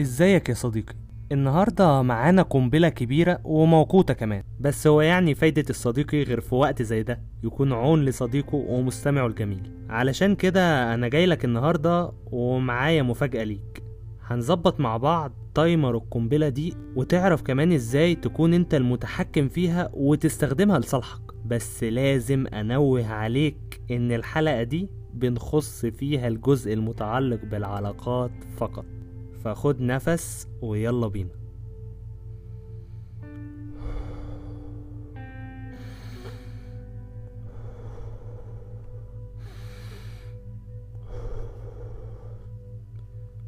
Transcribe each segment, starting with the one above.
ازيك يا صديقي؟ النهاردة معانا قنبلة كبيرة وموقوتة كمان. بس هو يعني فايدة الصديقي غير في وقت زي ده؟ يكون عون لصديقه ومستمعه الجميل. علشان كده أنا جايلك النهاردة ومعايا مفاجأة ليك. هنظبط مع بعض تايمر القنبلة دي وتعرف كمان إزاي تكون انت المتحكم فيها وتستخدمها لصالحك. بس لازم انوه عليك ان الحلقة دي بنخص فيها الجزء المتعلق بالعلاقات فقط. فخد نفس ويلا بينا.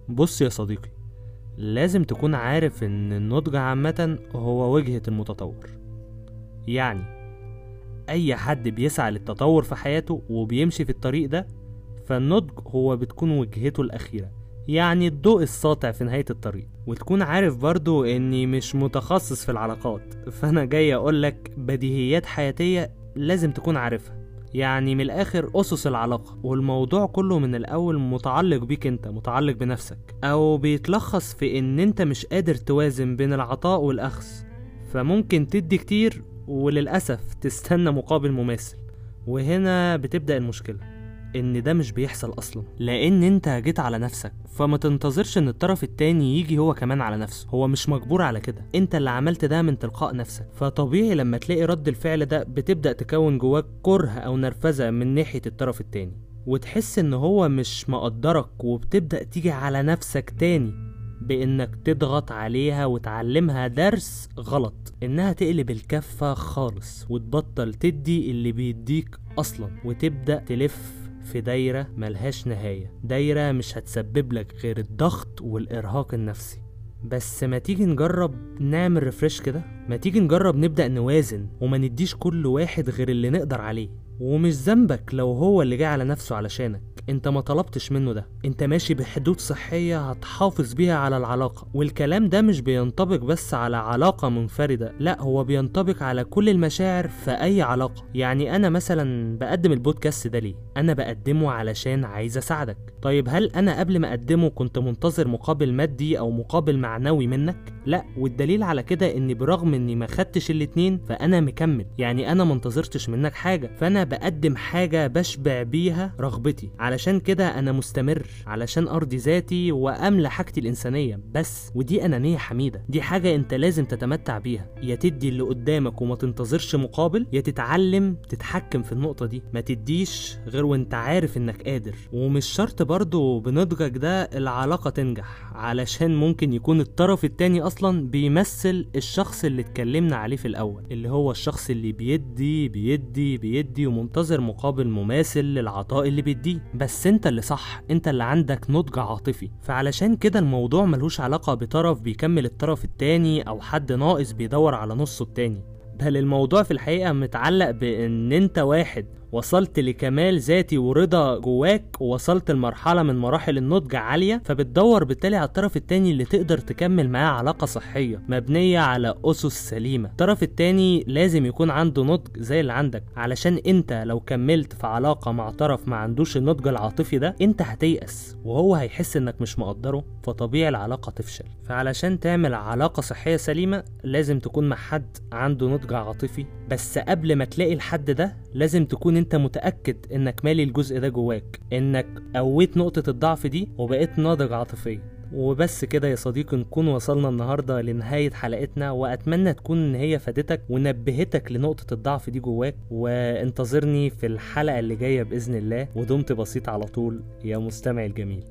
بص يا صديقي لازم تكون عارف إن النضج عامة هو وجهة المتطور. يعني أي حد بيسعى للتطور في حياته وبيمشي في الطريق ده فالنضج هو بتكون وجهته الأخيرة. يعني الضوء الساطع في نهاية الطريق. وتكون عارف برضو إني مش متخصص في العلاقات. فأنا جاي أقولك بديهيات حياتية لازم تكون عارفها. يعني من الآخر أسس العلاقة. والموضوع كله من الأول متعلق بيك أنت متعلق بنفسك. أو بيتلخص في إن أنت مش قادر توازن بين العطاء والأخذ. فممكن تدي كتير وللأسف تستنى مقابل مماثل. وهنا بتبدأ المشكلة. إن ده مش بيحصل أصلا لأن أنت جيت على نفسك. فما تنتظرش إن الطرف التاني يجي هو كمان على نفسه. هو مش مجبور على كده. أنت اللي عملت ده من تلقاء نفسك. فطبيعي لما تلاقي رد الفعل ده بتبدأ تكون جواك كره أو نرفزة من ناحية الطرف التاني. وتحس إن هو مش مقدرك وبتبدأ تيجي على نفسك تاني بإنك تضغط عليها وتعلمها درس غلط. إنها تقلب الكفة خالص وتبطل تدي اللي بيديك أصلا. وتبدأ تلف في دايرة ملهاش نهاية. دايرة مش هتسبب لك غير الضغط والإرهاق النفسي. بس ما تيجي نجرب نعمل ريفرش كده؟ ما تيجي نجرب نبدأ نوازن وما نديش كل واحد غير اللي نقدر عليه. ومش ذنبك لو هو اللي جاي على نفسه علشانك. انت ما طلبتش منه ده. انت ماشي بحدود صحية هتحافظ بيها على العلاقة. والكلام ده مش بينطبق بس على علاقة منفردة. لا هو بينطبق على كل المشاعر في أي علاقة. يعني أنا مثلا بقدم البودكاست ده ليه؟ أنا بقدمه علشان عايز أساعدك. طيب هل أنا قبل ما أقدمه كنت منتظر مقابل مادي أو مقابل معنوي منك؟ لا والدليل على كده اني برغم إني ما خدتش الاتنين فأنا مكمل. يعني أنا منتظرتش منك حاجة فأنا بقدم حاجة بشبع بيها رغبتي. علشان كده أنا مستمر علشان أرضي ذاتي وأملى حاجتي الإنسانية. بس ودي أنانية حميدة. دي حاجة أنت لازم تتمتع بيها. يا تدي اللي قدامك وما تنتظرش مقابل يا تتعلم تتحكم في النقطة دي. ما تديش غير وأنت عارف إنك قادر. ومش شرط برضو بنضجك ده العلاقة تنجح علشان ممكن يكون الطرف التاني أصلا بيمثل الشخص اللي اتكلمنا عليه في الأول اللي هو الشخص اللي بيدي بيدي بيدي ومنتظر مقابل مماثل للعطاء اللي بيديه. بس أنت اللي صح أنت اللي عندك نضج عاطفي. فعلشان كده الموضوع ملوش علاقة بطرف بيكمل الطرف التاني أو حد ناقص بيدور على نصه التاني. بل الموضوع في الحقيقة متعلق بإن أنت واحد وصلت لكمال ذاتي ورضا جواك ووصلت لمرحلة من مراحل النضج عالية فبتدور بالتالي على الطرف التاني اللي تقدر تكمل معاه علاقة صحية مبنية على أسس سليمة. الطرف التاني لازم يكون عنده نضج زي اللي عندك. علشان انت لو كملت في علاقة مع طرف ما عندوش النضج العاطفي ده انت هتيأس وهو هيحس انك مش مقدره فطبيعي العلاقة تفشل. فعلشان تعمل علاقة صحية سليمة لازم تكون مع حد عنده نضج عاطفي. بس قبل ما تلاقي الحد ده لازم تكون انت متأكد انك مالي الجزء ده جواك انك قويت نقطة الضعف دي وبقيت ناضج عاطفيا. وبس كده يا صديقي نكون وصلنا النهاردة لنهاية حلقتنا وأتمنى تكون إن هي فادتك ونبهتك لنقطة الضعف دي جواك. وانتظرني في الحلقة اللي جاية بإذن الله ودمت بسيط على طول يا مستمع الجميل.